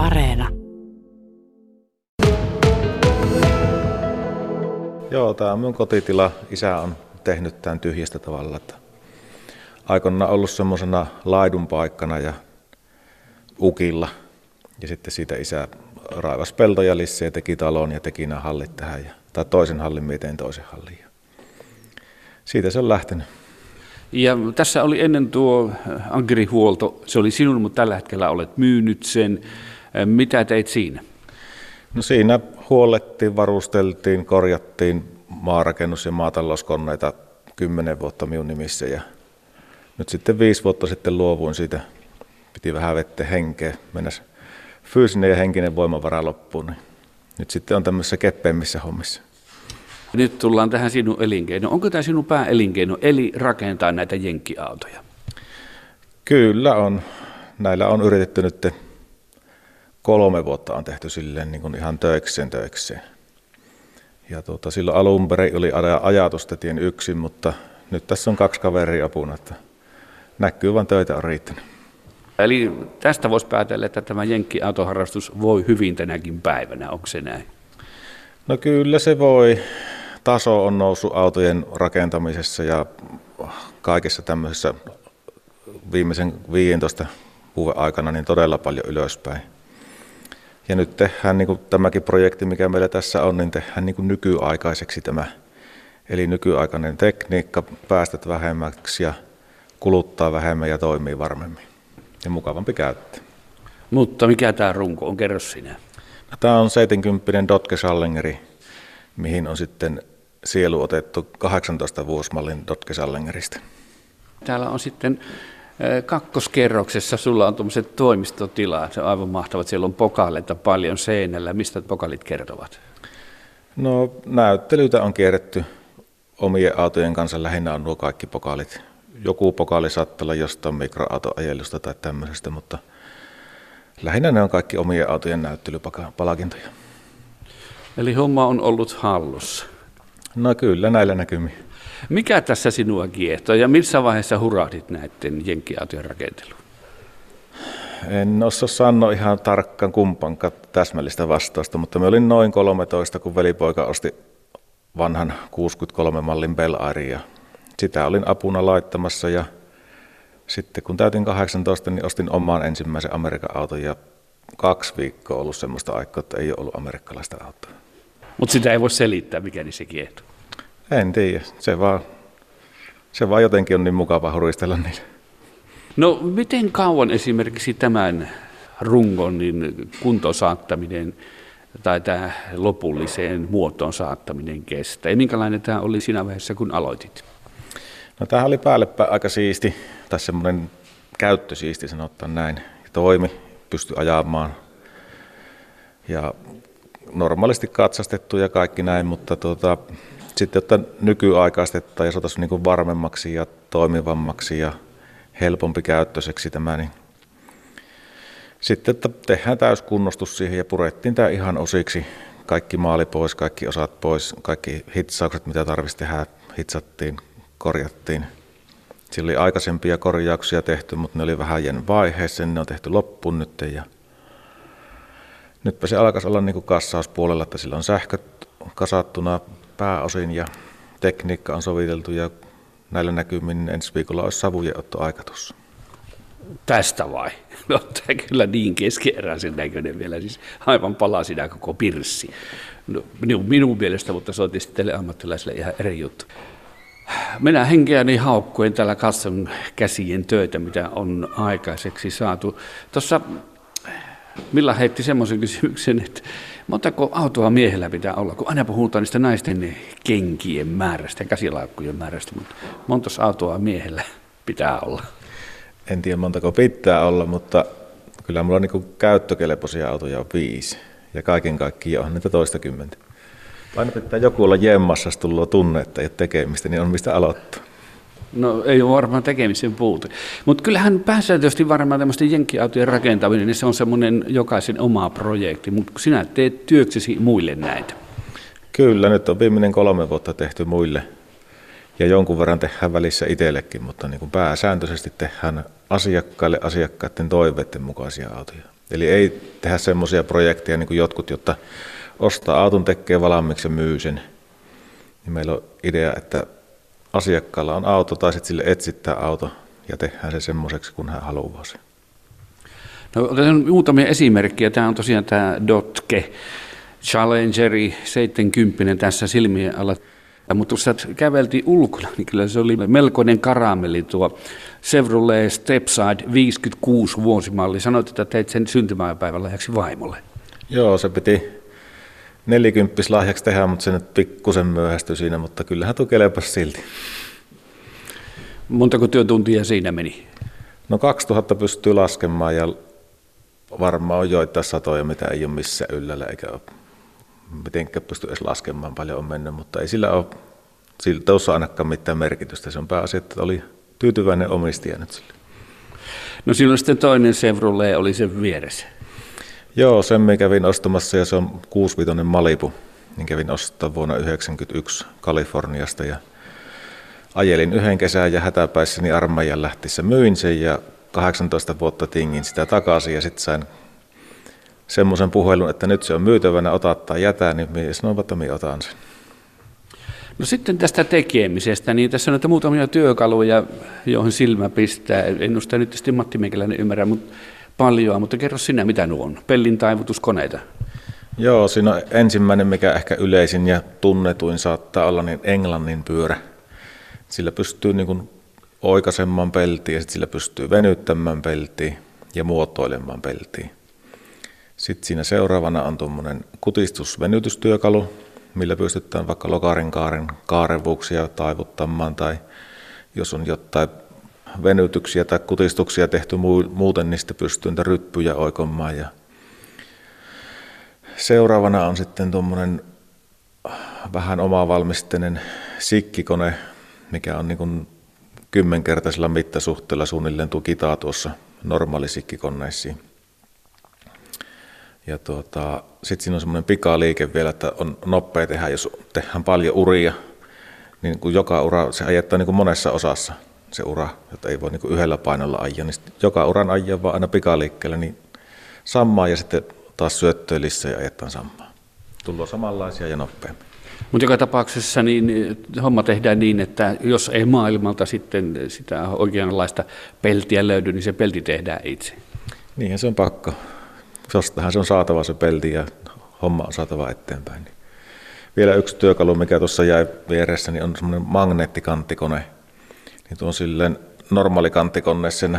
Areena. Joo, tämä on minun kotitila. Isä on tehnyt tämän tyhjästä tavalla. Että aikoinaan ollut semmoisena laidun paikkana ja ukilla. Ja sitten siitä isä raivasi peltoja lisää ja teki talon ja teki nämä hallit tähän. Ja, tai toisen hallin, miten toisen hallin. Ja siitä se on lähtenyt. Ja tässä oli ennen tuo ankerihuolto, se oli sinun, mutta tällä hetkellä olet myynyt sen. Mitä teit siinä? No siinä huollettiin, varusteltiin, korjattiin maarakennus- ja maatalouskoneita kymmenen vuotta minun nimissä ja nyt sitten viisi vuotta sitten luovuin siitä. Piti vähän vettä henkeä, mennä fyysinen ja henkinen voimavara loppuun. Niin nyt sitten on tämmöisissä keppeimmissä hommissa. Nyt tullaan tähän sinun elinkeino. Onko tämä sinun pääelinkeino, eli rakentaa näitä jenkkiautoja? Kyllä on. Näillä on yritetty nyt kolme vuotta on tehty silleen niin kuin ihan töikseen töikseen. Ja tuota, silloin alun perin oli ajatus, että tien yksin, mutta nyt tässä on kaksi kaveria apuna, että näkyy vaan töitä on riittänyt. Eli tästä voisi päätellä, että tämä jenkkiautoharrastus voi hyvin tänäkin päivänä, onko se näin? No kyllä se voi. Taso on noussut autojen rakentamisessa ja kaikessa tämmöisessä viimeisen 15 vuoden aikana niin todella paljon ylöspäin. Ja nyt tehdään niin kuin tämäkin projekti, mikä meillä tässä on, niin tehdään niin kuin nykyaikaiseksi tämä. Eli nykyaikainen tekniikka, päästöt vähemmäksi ja kuluttaa vähemmän ja toimii varmemmin. Ja mukavampi käyttää. Mutta mikä tämä runko on? Kerro sinä. No, tämä on 70 Dotke Schallengeri, mihin on sitten sielu otettu 18 vuosmallin Dotke Schallengeristä. Täällä on sitten kakkoskerroksessa sulla on tuommoiset toimistotilat, se on aivan mahtavat. Siellä on pokaaleita paljon seinällä. Mistä pokalit kertovat? No näyttelyitä on kierretty omien autojen kanssa. Lähinnä on nuo kaikki pokalit. Joku pokaali saattaa olla jostain mikroautoajelusta tai tämmöisestä, mutta lähinnä ne on kaikki omien autojen näyttelypalakintoja. Eli homma on ollut hallussa? No kyllä, näillä näkymin. Mikä tässä sinua kiehtoo ja missä vaiheessa hurahdit näiden jenkkiautojen rakenteluun? En osaa sanoa ihan tarkkaan kumpankaan täsmällistä vastausta, mutta me olin noin 13, kun velipoika osti vanhan 63 mallin Bell ja sitä olin apuna laittamassa ja sitten kun täytin 18, niin ostin omaan ensimmäisen Amerikan auton ja kaksi viikkoa ollut semmoista aikaa, että ei ole ollut amerikkalaista autoa. Mutta sitä ei voi selittää, mikä se kiehtoo. En tiedä, se vaan, se vaan jotenkin on niin mukava huristella niille. No miten kauan esimerkiksi tämän rungon niin kuntoon saattaminen tai tämä lopulliseen muotoon saattaminen kestää? Ja minkälainen tämä oli siinä vaiheessa, kun aloitit? No tämähän oli päällepäin aika siisti, tai semmoinen käyttösiisti sanotaan näin. Toimi, pystyi ajamaan ja normaalisti katsastettu ja kaikki näin, mutta tuota, sitten, että nykyaikaistettaisiin ja saataisiin niin varmemmaksi ja toimivammaksi ja helpompi käyttöiseksi tämä, niin sitten, että tehdään täyskunnostus siihen ja purettiin tämä ihan osiksi. Kaikki maali pois, kaikki osat pois, kaikki hitsaukset, mitä tarvitsisi tehdä, hitsattiin, korjattiin. Sillä oli aikaisempia korjauksia tehty, mutta ne oli vähän jäänyt vaiheessa, niin ne on tehty loppuun nyt. Ja nytpä se alkaisi olla niin kuin kassauspuolella, että sillä on sähköt kasattuna pääosin ja tekniikka on soviteltu ja näillä näkymin ensi viikolla olisi ottoaika tuossa. Tästä vai? No tämä kyllä niin keskeeräisen näköinen vielä, siis aivan palaa siinä koko pirssi. No, minun, minun mielestä, mutta se on tietysti teille ammattilaisille ihan eri juttu. Minä henkeäni haukkuen tällä kassan käsien töitä, mitä on aikaiseksi saatu. Tuossa Milla heitti semmoisen kysymyksen, että montako autoa miehellä pitää olla, kun aina puhutaan niistä naisten kenkien määrästä ja käsilaukkujen määrästä, mutta monta autoa miehellä pitää olla? En tiedä montako pitää olla, mutta kyllä mulla niin käyttökelpoisia autoja on viisi. Ja kaiken kaikkiaan on niitä toista kymmentä. Aina pitää joku olla jemmassa, tullut tunne, että ei ole tekemistä, niin on mistä aloittaa. No ei ole varmaan tekemisen puute. Mutta kyllähän pääsääntöisesti varmaan tämmöisten jenkkiautojen rakentaminen, niin se on semmoinen jokaisen oma projekti, mutta sinä teet työksesi muille näitä. Kyllä, nyt on viimeinen kolme vuotta tehty muille ja jonkun verran tehdään välissä itsellekin, mutta niin kuin pääsääntöisesti tehdään asiakkaille asiakkaiden toiveiden mukaisia autoja. Eli ei tehdä semmoisia projekteja niin kuin jotkut, jotta ostaa auton, tekee valmiiksi ja myy sen. Niin meillä on idea, että asiakkaalla on auto tai sitten sille etsittää auto ja tehdään se semmoiseksi, kun hän haluaa sen. No, otetaan muutamia esimerkkejä. Tämä on tosiaan tämä Dotke Challengeri 70 tässä silmien alla. Mutta kun käveltiin ulkona, niin kyllä se oli melkoinen karamelli tuo Chevrolet Stepside 56 vuosimalli. Sanoit, että teit sen syntymäpäivän lahjaksi vaimolle. Joo, se piti 40 lahjaksi tehdä, mutta se nyt pikkusen myöhästyi siinä, mutta kyllähän tuo kelepas silti. Montako työtuntia siinä meni? No 2000 pystyy laskemaan ja varmaan on joitain satoja, mitä ei ole missään yllällä, eikä ole mitenkään pysty edes laskemaan paljon on mennyt, mutta ei sillä ole sillä tuossa ainakaan mitään merkitystä. Se on pääasia, että oli tyytyväinen omistaja nyt sille. No silloin sitten toinen Chevrolet oli sen vieressä. Joo, sen me kävin ostamassa ja se on 65 Malibu. Niin kävin ostaa vuonna 1991 Kaliforniasta ja ajelin yhden kesän ja hätäpäissäni armeijan lähtiessä myin sen ja 18 vuotta tingin sitä takaisin ja sitten sain semmoisen puhelun, että nyt se on myytävänä, ota tai jätä, niin minä sanoin, että minä otan sen. No sitten tästä tekemisestä, niin tässä on näitä muutamia työkaluja, joihin silmä pistää. En nyt tietysti Matti Meikäläinen ymmärrä mutta paljon, mutta kerro sinä, mitä nuo on. Pellin taivutuskoneita. Joo, siinä on ensimmäinen, mikä ehkä yleisin ja tunnetuin saattaa olla, niin englannin pyörä. Sillä pystyy niin kuin oikaisemaan peltiä ja sillä pystyy venyttämään peltiä ja muotoilemaan peltiä. Sitten siinä seuraavana on tuommoinen kutistusvenytystyökalu, millä pystytään vaikka lokarin kaaren kaarevuuksia taivuttamaan tai jos on jotain venytyksiä tai kutistuksia tehty muuten, niin sitten pystyy niitä ryppyjä oikomaan. Ja seuraavana on sitten tuommoinen vähän omavalmisteinen sikkikone, mikä on niin kuin kymmenkertaisella mittasuhteella suunnilleen tukitaa tuossa normaalisikkikoneisiin. Ja tuota, sitten siinä on semmoinen pikaliike vielä, että on nopea tehdä, jos tehdään paljon uria, niin kun joka ura, se ajettaa niin kuin monessa osassa se ura, jota ei voi niin kuin yhdellä painolla ajaa, niin joka uran ajaa vaan aina pikaliikkeellä, niin sammaa ja sitten taas syöttöä lisää ja ajetaan sammaa. Tullaan samanlaisia ja nopeammin. Mutta joka tapauksessa niin homma tehdään niin, että jos ei maailmalta sitten sitä oikeanlaista peltiä löydy, niin se pelti tehdään itse. Niinhän se on pakko. Jostahan se on saatava se pelti ja homma on saatava eteenpäin. Vielä yksi työkalu, mikä tuossa jäi vieressä, niin on semmoinen magneettikanttikone. Niin tuon silleen normaali kanttikone, sen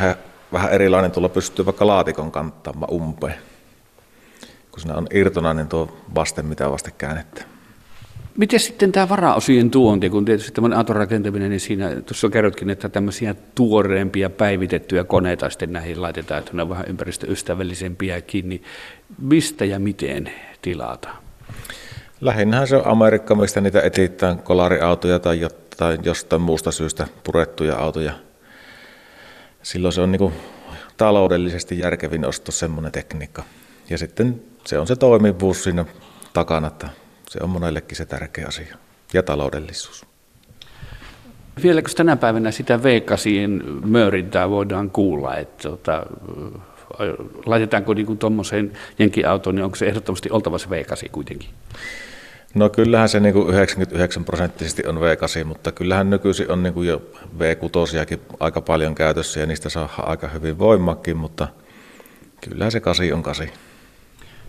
vähän erilainen tulla pystyy vaikka laatikon kanttamaan umpeen. Kun siinä on irtonainen tuo vasten mitä vasten käännettä. Miten sitten tämä varaosien tuonti, kun tietysti tämmöinen autorakentaminen, niin siinä tuossa kerrotkin, että tämmöisiä tuoreempia päivitettyjä koneita sitten näihin laitetaan, että ne on vähän ympäristöystävällisempiäkin, niin mistä ja miten tilata? Lähinnähän se on Amerikka, mistä niitä etsitään kolariautoja tai jotain, jostain muusta syystä purettuja autoja. Silloin se on niin taloudellisesti järkevin ostos semmoinen tekniikka. Ja sitten se on se toimivuus siinä takana, että se on monellekin se tärkeä asia. Ja taloudellisuus. Vieläkö tänä päivänä sitä v möörintää voidaan kuulla, että tota, laitetaanko niin tuommoiseen jenkiautoon, niin onko se ehdottomasti oltava se v kuitenkin? No kyllähän se niin kuin 99 prosenttisesti on V8, mutta kyllähän nykyisin on niin kuin jo V6 aika paljon käytössä ja niistä saa aika hyvin voimakin, mutta kyllähän se 8 on 8.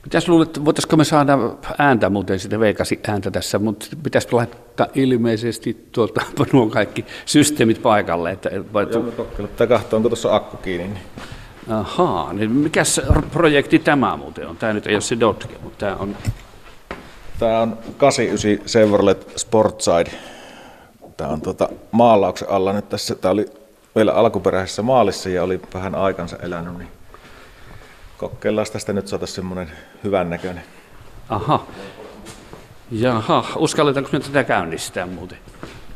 Mitäs luulet, voitaisiko me saada ääntä muuten sitä veikasi ääntä tässä, mutta pitäisi laittaa ilmeisesti tuolta nuo kaikki systeemit paikalle. Että, vai Joo, tu- pitää katsoa, onko tuossa akku kiinni. Niin. Ahaa, niin mikä projekti tämä muuten on? Tämä nyt ei ole se Dotke, mutta tämä on... Tämä on 89 Chevrolet Sportside. Tämä on tuota maalauksen alla nyt tässä. Tämä oli vielä alkuperäisessä maalissa ja oli vähän aikansa elänyt, niin kokeillaan tästä nyt saada semmoinen hyvän näköinen. Aha. Jaha, uskalletaanko me tätä käynnistää muuten?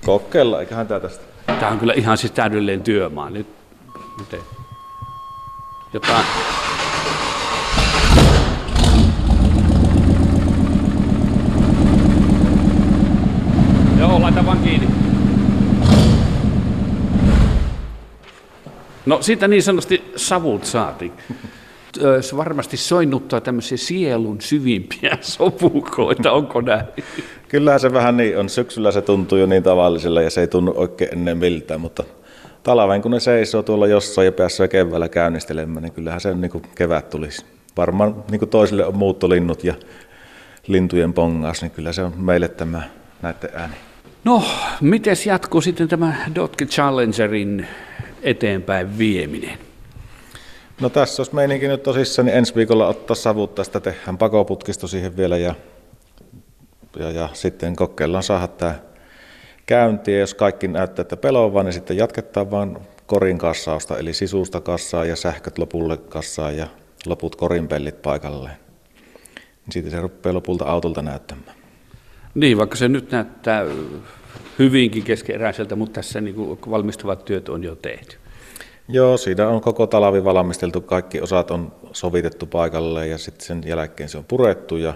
Kokeillaan, eiköhän tämä tästä. Tämä on kyllä ihan siis täydellinen työmaa. Nyt, miten? Jotain. Joo, laita vaan kiinni. No siitä niin sanotusti savut saatiin. se varmasti soinnuttaa tämmöisiä sielun syvimpiä sopukoita, onko näin? Kyllähän se vähän niin on. Syksyllä se tuntuu jo niin tavallisella ja se ei tunnu oikein ennen miltään, mutta talven kun ne seisoo tuolla jossain ja pääsee keväällä käynnistelemään, niin kyllähän se niin kuin kevät tulisi. Varmaan niin kuin toisille on muuttolinnut ja lintujen pongaus, niin kyllä se on meille tämä näiden ääni. No, miten jatkuu sitten tämä Dotke Challengerin eteenpäin vieminen? No tässä olisi meininki nyt tosissaan, niin ensi viikolla ottaa savut tästä, tehdään pakoputkisto siihen vielä ja, ja, ja sitten kokeillaan saada tämä käyntiä. Jos kaikki näyttää, että peloavaa, niin sitten jatketaan vaan korin kassausta, eli sisusta kassaa ja sähköt lopulle kassaa ja loput korinpellit paikalleen. Niin siitä se rupeaa lopulta autolta näyttämään. Niin, vaikka se nyt näyttää hyvinkin keskeeräiseltä, mutta tässä niin kuin valmistuvat työt on jo tehty. Joo, siinä on koko talvi valmisteltu, kaikki osat on sovitettu paikalle ja sitten sen jälkeen se on purettu ja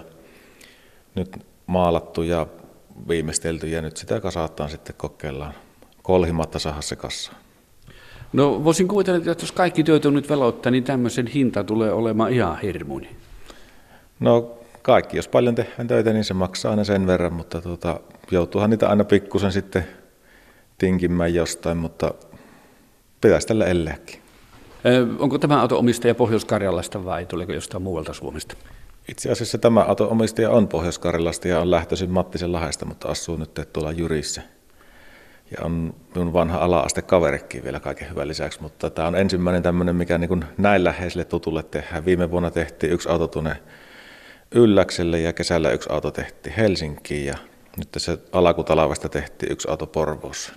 nyt maalattu ja viimeistelty ja nyt sitä kasataan sitten kokeillaan kolhimatta saada se kassa. No voisin kuvitella, että jos kaikki työt on nyt velottaa, niin tämmöisen hinta tulee olemaan ihan hirmuinen. No kaikki, jos paljon tehdään töitä, niin se maksaa aina sen verran, mutta tuota, joutuuhan niitä aina pikkusen sitten tinkimään jostain, mutta pitäisi tällä elleäkin. Onko tämä auto-omistaja Pohjois-Karjalasta vai tuleeko jostain muualta Suomesta? Itse asiassa tämä auto-omistaja on Pohjois-Karjalasta ja on lähtöisin Mattisen lahesta, mutta asuu nyt tuolla Jyrissä. Ja on minun vanha ala-aste kaverikin vielä kaiken hyvän lisäksi, mutta tämä on ensimmäinen tämmöinen, mikä niin näin läheiselle tutulle tehdään. Viime vuonna tehtiin yksi auto tuonne Ylläkselle ja kesällä yksi auto tehtiin Helsinkiin ja nyt tässä alkutalavasta tehtiin yksi auto Porvoossa.